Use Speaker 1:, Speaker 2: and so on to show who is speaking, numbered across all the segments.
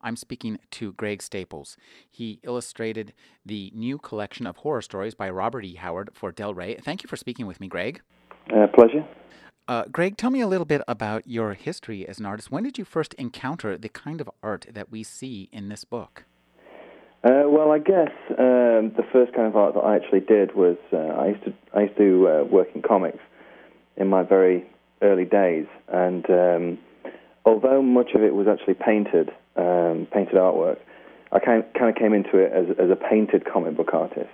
Speaker 1: I'm speaking to Greg Staples. He illustrated the new collection of horror stories by Robert E. Howard for Del Rey. Thank you for speaking with me, Greg.
Speaker 2: Uh, pleasure.
Speaker 1: Uh, Greg, tell me a little bit about your history as an artist. When did you first encounter the kind of art that we see in this book?
Speaker 2: Uh, well, I guess um, the first kind of art that I actually did was uh, I used to I used to uh, work in comics in my very early days, and um, although much of it was actually painted, um, painted artwork, I kind of came into it as, as a painted comic book artist.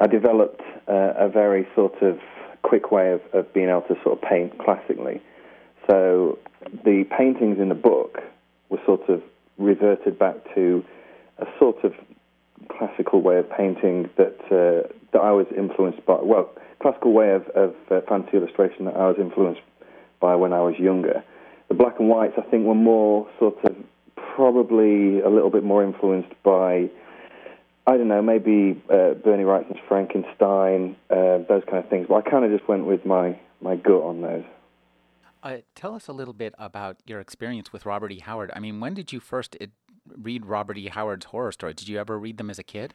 Speaker 2: I developed uh, a very sort of quick way of, of being able to sort of paint classically. So the paintings in the book were sort of reverted back to a sort of classical way of painting that uh, that I was influenced by. Well, classical way of, of uh, illustration that I was influenced by when I was younger. The black and whites, I think, were more sort of probably a little bit more influenced by, I don't know, maybe uh, Bernie Wrightson's Frankenstein, uh, those kind of things. But I kind of just went with my, my gut on those.
Speaker 1: Uh, tell us a little bit about your experience with Robert E. Howard. I mean, when did you first it, read Robert E. Howard's horror stories? Did you ever read them as a kid?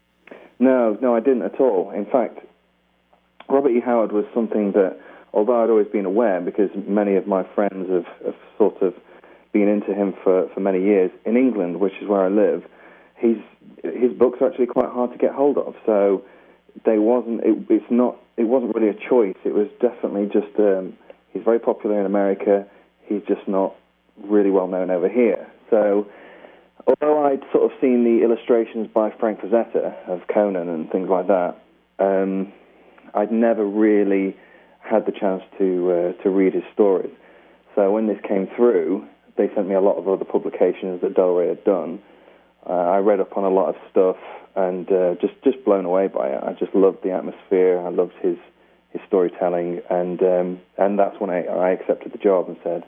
Speaker 2: No, no, I didn't at all. In fact, Robert E. Howard was something that, although I'd always been aware, because many of my friends have, have sort of been into him for, for many years. In England, which is where I live, he's, his books are actually quite hard to get hold of. So they wasn't. It, it's not. It wasn't really a choice. It was definitely just. Um, he's very popular in America. He's just not really well known over here. So although I'd sort of seen the illustrations by Frank Frazetta of Conan and things like that, um, I'd never really had the chance to uh, to read his stories. So when this came through, they sent me a lot of other publications that Del Rey had done. Uh, I read up on a lot of stuff and uh, just just blown away by it. I just loved the atmosphere. I loved his his storytelling, and um, and that's when I, I accepted the job and said,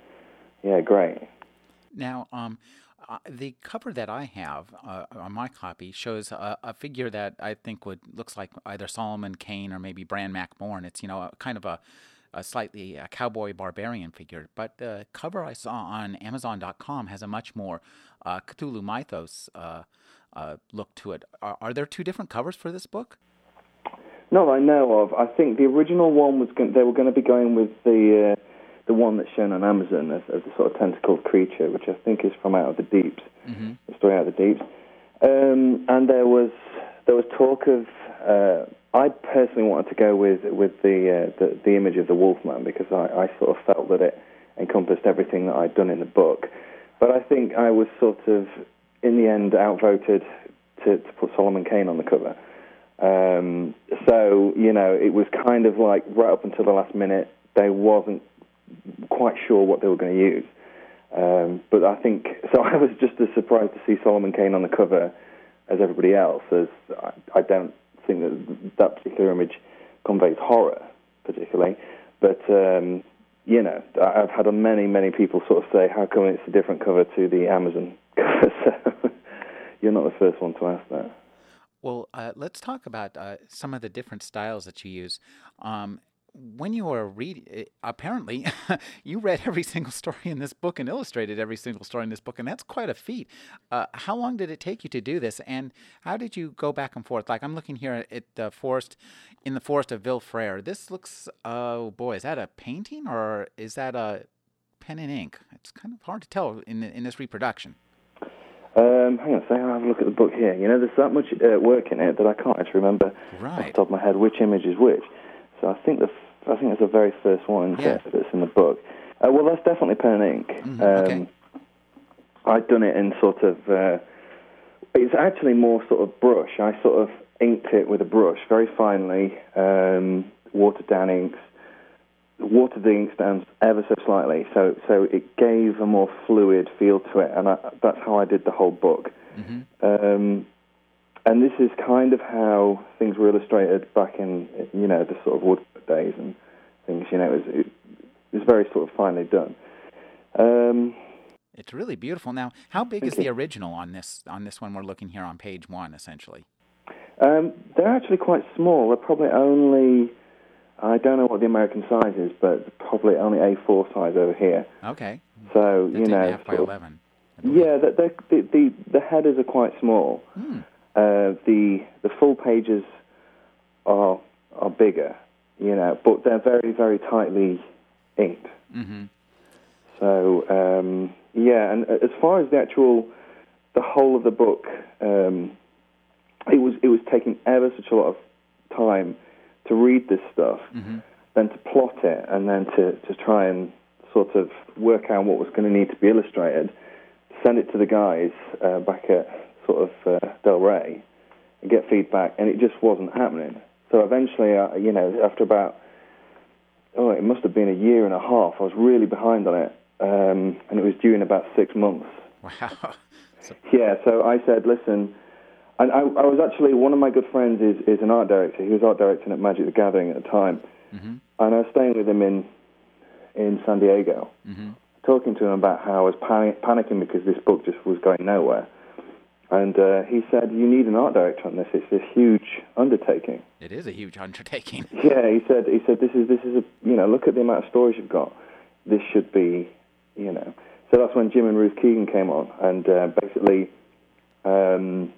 Speaker 2: "Yeah, great."
Speaker 1: Now, um, uh, the cover that I have uh, on my copy shows a, a, figure that I think would looks like either Solomon Kane or maybe Bran Mak Morn. It's you know a, kind of a a slightly a cowboy barbarian figure. But the cover I saw on Amazon.com has a much more uh, Cthulhu mythos uh, uh, look to it. Are, are, there two different covers for this book?
Speaker 2: No, I know of. I think the original one was going, they were going to be going with the uh, the one that's shown on Amazon as, as the sort of tentacled creature, which I think is from Out of the Deeps, mm-hmm. the story Out of the Deeps. Um, and there was there was talk of uh, I personally wanted to go with with the, uh, the, the image of the Wolfman because I, I sort of felt that it encompassed everything that I'd done in the book. But I think I was sort of in the end outvoted to, to put Solomon Kane on the cover. Um, so you know, it was kind of like right up until the last minute, they wasn't quite sure what they were going to use. Um, but I think so. I was just as surprised to see Solomon Kane on the cover as everybody else. As I, I don't think that that particular image conveys horror particularly. But um, you know, I've had many, many people sort of say, "How come it's a different cover to the Amazon cover?" so you're not the first one to ask that.
Speaker 1: Well, uh, let's talk about uh, some of the different styles that you use. Um, when you were reading, eh, apparently you read every single story in this book and illustrated every single story in this book, and that's quite a feat. Uh, how long did it take you to do this, and how did you go back and forth? Like I'm looking here at the forest, in the forest of Villefère. This looks, oh boy, is that a painting or is that a pen and ink? It's kind of hard to tell in in this reproduction.
Speaker 2: Um, hang on a second, I'll have a look at the book here. You know, there's that much uh, work in it that I can't actually remember right. off the top of my head which image is which. So I think the I think it's the very first one yeah. that's in the book. Uh, well, that's definitely pen and ink. Mm-hmm. Um, okay. I'd done it in sort of. Uh, it's actually more sort of brush. I sort of inked it with a brush very finely, um, watered down inks, watered the inks down ever so slightly, so so it gave a more fluid feel to it, and I, that's how I did the whole book. Mm-hmm. Um, and this is kind of how things were illustrated back in you know the sort of woodcut days and things. You know, it was, it was very sort of finely done. Um,
Speaker 1: it's really beautiful. Now, how big is the original on this on this one we're looking here on page one, essentially?
Speaker 2: um, they're actually quite small. They're probably only I don't know what the American size is, but probably only A4 size over here.
Speaker 1: Okay,
Speaker 2: So you
Speaker 1: 15 and a
Speaker 2: know,
Speaker 1: by eleven.
Speaker 2: Yeah, the, the the the the headers are quite small.
Speaker 1: Hmm.
Speaker 2: Uh, the the full pages are are bigger, you know, but they're very very tightly inked.
Speaker 1: Mm-hmm.
Speaker 2: So um, yeah, and as far as the actual the whole of the book, um, it was it was taking ever such a lot of time to read this stuff,
Speaker 1: Mm-hmm.
Speaker 2: then to plot it, and then to to try and sort of work out what was going to need to be illustrated, send it to the guys uh, back at sort of uh, Del Rey, and get feedback, and it just wasn't happening. So eventually, uh, you know, after about oh, it must have been a year and a half. I was really behind on it, um, and it was due in about six months.
Speaker 1: Wow.
Speaker 2: Yeah, so I said, listen, and I, I was actually one of my good friends is is an art director. He was art directing at Magic the Gathering at the time,
Speaker 1: mm-hmm.
Speaker 2: and I was staying with him in in San Diego,
Speaker 1: Mm-hmm.
Speaker 2: talking to him about how I was panic, panicking because this book just was going nowhere. And uh, he said, "You need an art director on this. It's this huge undertaking."
Speaker 1: It is a huge undertaking.
Speaker 2: Yeah, he said. He said this is this is a you know look at the amount of stories you've got. This should be you know. So that's when Jim and Ruth Keegan came on and uh, basically um,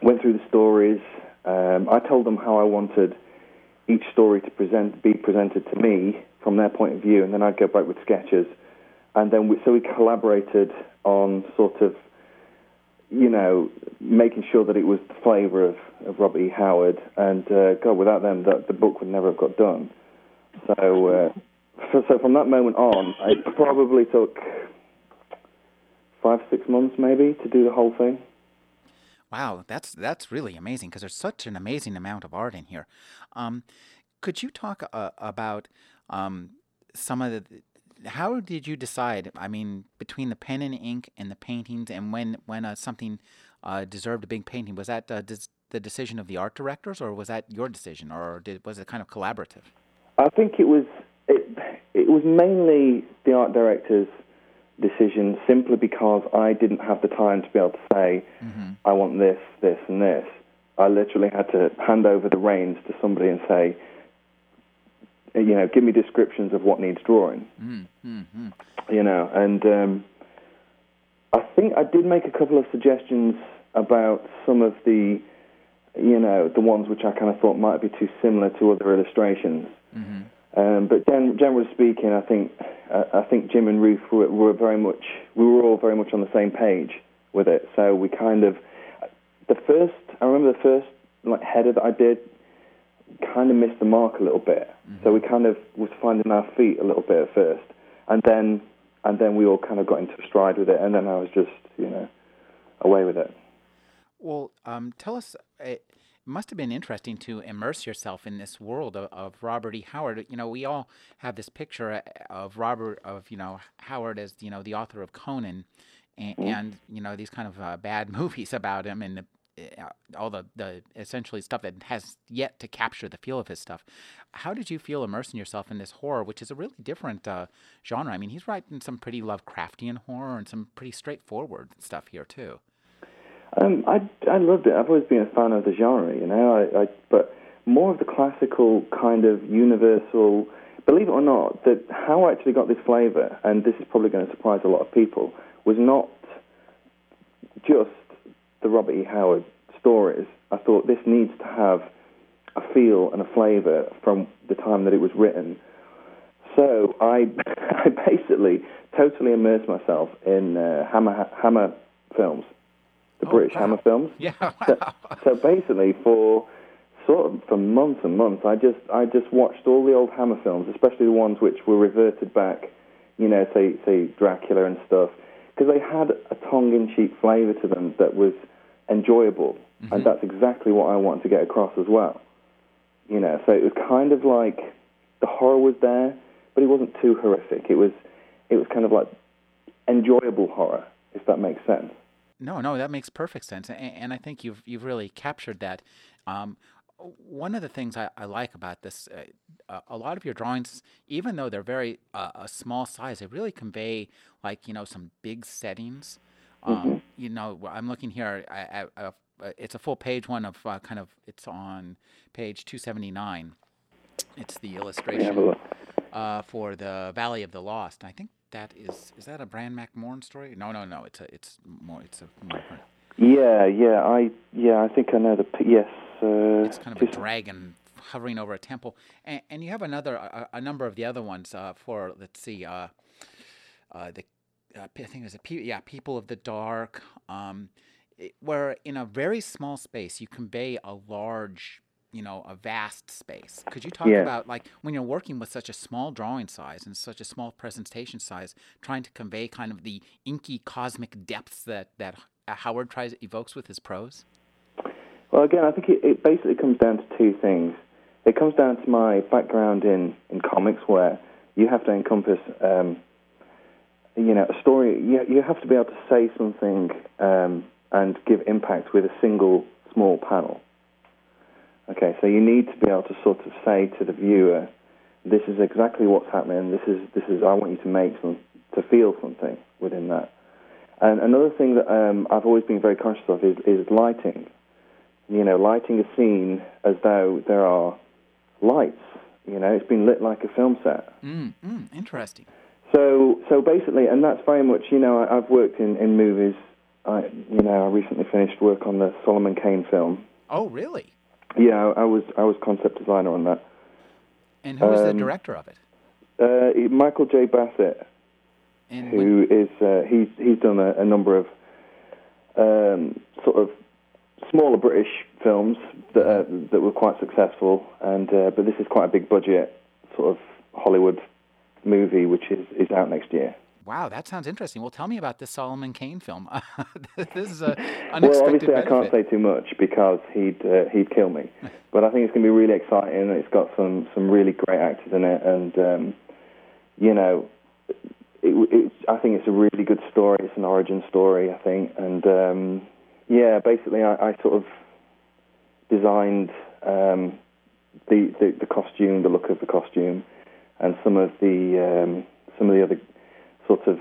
Speaker 2: went through the stories. Um, I told them how I wanted each story to present be presented to me from their point of view, and then I'd go back with sketches, and then we, so we collaborated on sort of you know, making sure that it was the flavour of, of Robert E. Howard. And uh, God, without them, the, the book would never have got done. So, uh, so, so from that moment on, it probably took five, six months maybe to do the whole thing.
Speaker 1: Wow, that's that's really amazing because there's such an amazing amount of art in here. Um, could you talk uh, about um, some of the? How did you decide? I mean, between the pen and ink and the paintings, and when when uh, something uh, deserved a big painting, was that uh, des- the decision of the art directors, or was that your decision, or did, was it kind of collaborative?
Speaker 2: I think it was it, it was mainly the art director's decision, simply because I didn't have the time to be able to say,
Speaker 1: Mm-hmm.
Speaker 2: I want this, this, and this. I literally had to hand over the reins to somebody and say, you know, give me descriptions of what needs drawing,
Speaker 1: Mm-hmm.
Speaker 2: you know. And um, I think I did make a couple of suggestions about some of the, you know, the ones which I kind of thought might be too similar to other illustrations.
Speaker 1: Mm-hmm.
Speaker 2: Um, but gen- generally speaking, I think uh, I think Jim and Ruth were, were very much we were all very much on the same page with it. So we kind of the first I remember the first like header that I did kind of missed the mark a little bit. So we kind of was finding our feet a little bit at first, and then and then we all kind of got into stride with it, and then I was just you know away with it.
Speaker 1: Well, um, tell us. It must have been interesting to immerse yourself in this world of, of Robert E. Howard. You know, we all have this picture uh, of Robert of you know Howard as you know the author of Conan, and, and you know these kind of uh, bad movies about him and the, all the the essentially stuff that has yet to capture the feel of his stuff. How did you feel immersing yourself in this horror, which is a really different uh, genre? I mean, he's writing some pretty Lovecraftian horror and some pretty straightforward stuff here too.
Speaker 2: Um, I I loved it. I've always been a fan of the genre, you know. I, I but more of the classical kind of universal. Believe it or not, that how I actually got this flavour, and this is probably going to surprise a lot of people, was not just the Robert E. Howard stories. I thought this needs to have a feel and a flavour from the time that it was written. So I, I basically totally immersed myself in uh, Hammer Hammer films, the
Speaker 1: Oh,
Speaker 2: British
Speaker 1: wow.
Speaker 2: Hammer films.
Speaker 1: Yeah.
Speaker 2: So, so basically, for sort of for months and months, I just I just watched all the old Hammer films, especially the ones which were reverted back, you know, say say Dracula and stuff, because they had a tongue-in-cheek flavour to them that was enjoyable, and that's exactly what I want to get across as well. You know, so it was kind of like the horror was there, but it wasn't too horrific. It was it was kind of like enjoyable horror, if that makes sense.
Speaker 1: No, no, that makes perfect sense, and, and I think you've you've really captured that. Um, one of the things I, I like about this, uh, a lot of your drawings, even though they're very uh, a small size, they really convey like you know some big settings. Um, mm-hmm. You know, I'm looking here. at it's a full page one of uh, kind of. It's on page 279. It's the illustration uh, for the Valley of the Lost. I think that is is that a Bran Mak Morn story? No, no, no. It's a it's more it's a more.
Speaker 2: Yeah, yeah. I yeah. I think I know the yes.
Speaker 1: Uh, it's kind of a dragon hovering over a temple, and, and you have another a, a, number of the other ones uh, for let's see, uh, uh, the I think there's a yeah people of the dark, um, it, where in a very small space you convey a large you know a vast space. Could you talk yeah. about like when you're working with such a small drawing size and such a small presentation size, trying to convey kind of the inky cosmic depths that that Howard tries evokes with his prose?
Speaker 2: Well, again, I think it, it basically comes down to two things. It comes down to my background in, in comics, where you have to encompass, um, you know, a story. You, you have to be able to say something um, and give impact with a single small panel. Okay, so you need to be able to sort of say to the viewer, "This is exactly what's happening. This is this is. I want you to make some to feel something within that." And another thing that um, I've always been very conscious of is, is lighting. You know, lighting a scene as though there are lights. You know, it's been lit like a film set.
Speaker 1: Mm, mm, interesting.
Speaker 2: So, so basically, and that's very much. You know, I, have worked in, in movies. I, you know, I recently finished work on the Solomon Kane film.
Speaker 1: Oh, really?
Speaker 2: Yeah, I, I was I was concept designer on that.
Speaker 1: And who was um, the director of it?
Speaker 2: Uh, Michael J. Bassett. And who when... is uh, he's he's done a, a number of um, sort of smaller British films that uh, that were quite successful, and uh, but this is quite a big budget sort of Hollywood movie, which is is out next year.
Speaker 1: Wow, that sounds interesting. Well, tell me about this Solomon Kane film. this is
Speaker 2: a well, obviously benefit. I can't say too much because he'd uh, he'd kill me. but I think it's going to be really exciting. It's got some some really great actors in it, and um, you know, it, I think it's a really good story. It's an origin story, I think, and um, yeah, basically, I, I, sort of designed um, the, the, the costume, the look of the costume, and some of the um, some of the other sort of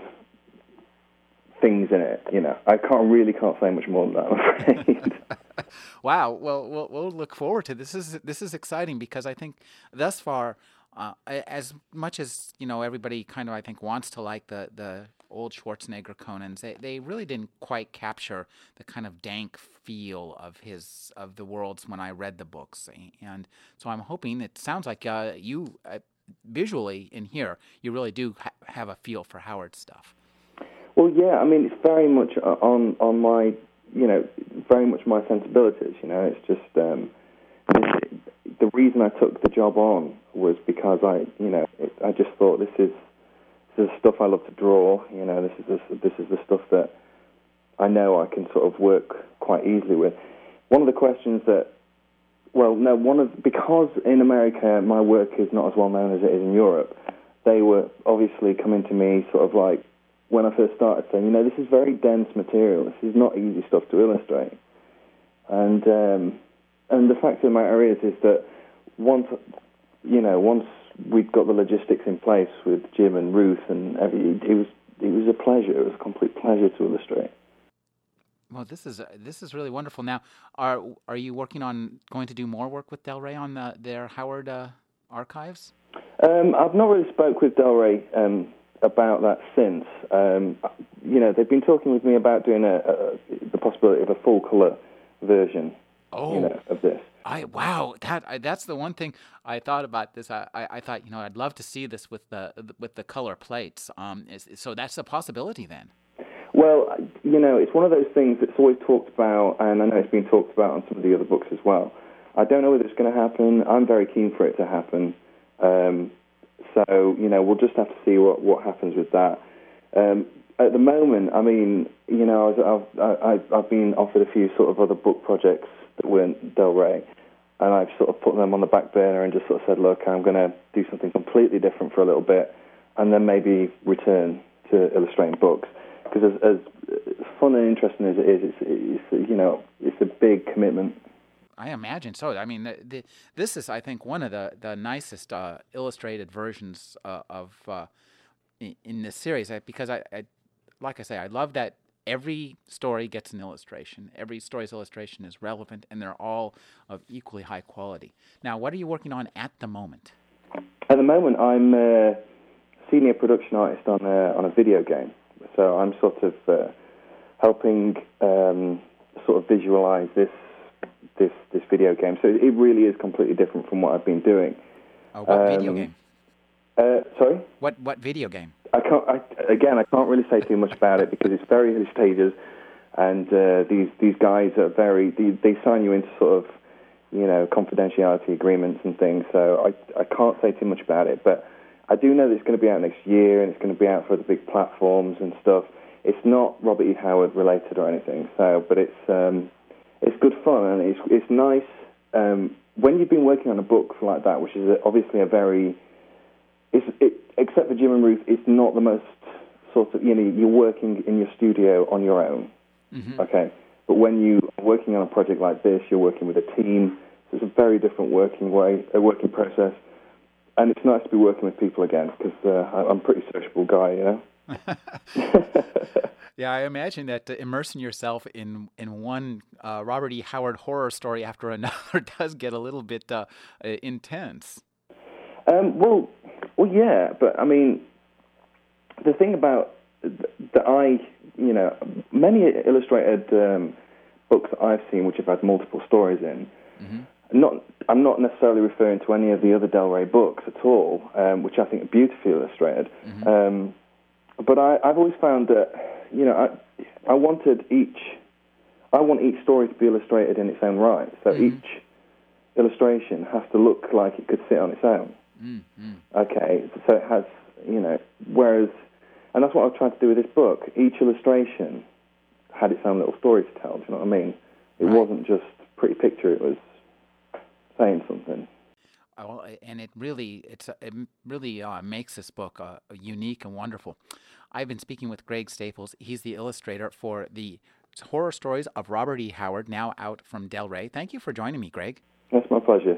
Speaker 2: things in it. You know, I can't really can't say much more than that. I'm afraid.
Speaker 1: wow. Well, well, we'll look forward to this. Is this is exciting because I think thus far uh, as much as you know, everybody kind of I think wants to like the the old Schwarzenegger Conans. They they really didn't quite capture the kind of dank feel of his of the worlds when I read the books, and so I'm hoping it sounds like uh, you uh, visually in here you really do ha- have a feel for Howard's stuff.
Speaker 2: Well, yeah, I mean it's very much on on my you know very much my sensibilities. You know, it's just. Um, the reason I took the job on was because I, you know, it, I just thought this is this is stuff I love to draw. You know, this is this is the stuff that I know I can sort of work quite easily with. One of the questions that, well, no, one of because in America my work is not as well known as it is in Europe. They were obviously coming to me sort of like when I first started saying, you know, this is very dense material. This is not easy stuff to illustrate. And um, and the fact of the matter is, is that once, you know, once we'd got the logistics in place with Jim and Ruth and every, it was it was a pleasure. It was a complete pleasure to illustrate.
Speaker 1: Well, this is uh, this is really wonderful. Now, are are you working on going to do more work with Del Rey on the, their Howard uh, archives?
Speaker 2: Um, I've not really spoke with Del Rey um, about that since. Um, you know, they've been talking with me about doing a, a, the possibility of a full color version
Speaker 1: oh.
Speaker 2: you know, of this.
Speaker 1: I wow that I, that's the one thing I thought about this. I, I, I, thought you know I'd love to see this with the with the color plates. Um, is, so that's a possibility then.
Speaker 2: Well, you know, it's one of those things that's always talked about, and I know it's been talked about on some of the other books as well. I don't know whether it's going to happen. I'm very keen for it to happen. Um, so you know, we'll just have to see what what happens with that. Um, at the moment, I mean, you know, I've, I've, I've been offered a few sort of other book projects that weren't Del Rey. And I've sort of put them on the back burner and just sort of said, look, I'm going to do something completely different for a little bit and then maybe return to illustrating books. Because as, as fun and interesting as it is, it's, it's you know it's a big commitment.
Speaker 1: I imagine so. I mean, the, the, this is, I think, one of the the nicest uh, illustrated versions uh, of uh, in, in, this series because I, I, like I say, I love that every story gets an illustration. Every story's illustration is relevant, and they're all of equally high quality. Now, what are you working on at the moment?
Speaker 2: At the moment, I'm a senior production artist on a, on a video game. So I'm sort of uh, helping um, sort of visualize this this this video game. So it really is completely different from what I've been doing.
Speaker 1: Uh, what um, video game?
Speaker 2: Uh, sorry.
Speaker 1: What what video game?
Speaker 2: I can't. I, again, I can't really say too much about it because it's very early stages, and uh, these these guys are very. They, they sign you into sort of, you know, confidentiality agreements and things. So I I can't say too much about it, but I do know that it's going to be out next year and it's going to be out for the big platforms and stuff. It's not Robert E. Howard related or anything. So, but it's um, it's good fun and it's it's nice. Um, when you've been working on a book like that, which is obviously a very it's, it, except for Jim and Ruth, it's not the most sort of, you know, you're working in your studio on your own. Mm-hmm. Okay. But when you are working on a project like this, you're working with a team. So it's a very different working way, a working process. And it's nice to be working with people again because uh, I'm a pretty sociable guy, you know.
Speaker 1: yeah, I imagine that uh, immersing yourself in in one uh, Robert E. Howard horror story after another does get a little bit uh, intense.
Speaker 2: Um, well, well, yeah, but I mean, the thing about that I, you know, many illustrated um, books that I've seen which have had multiple stories in. Mm-hmm. Not, I'm not necessarily referring to any of the other Del Rey books at all, um, which I think are beautifully illustrated. Mm-hmm. Um, but I, I've always found that, you know, I, I wanted each, I want each story to be illustrated in its own right. So mm-hmm. each illustration has to look like it could sit on its own. Mm-hmm. Okay, so it has, you know, whereas, and that's what I was trying to do with this book. Each illustration had its own little story to tell. Do you know what I mean? It right. wasn't just pretty picture; it was saying something.
Speaker 1: Oh, and it really, it's it really uh, makes this book uh, unique and wonderful. I've been speaking with Greg Staples. He's the illustrator for the horror stories of Robert E. Howard, now out from Del Rey. Thank you for joining me, Greg.
Speaker 2: That's my pleasure.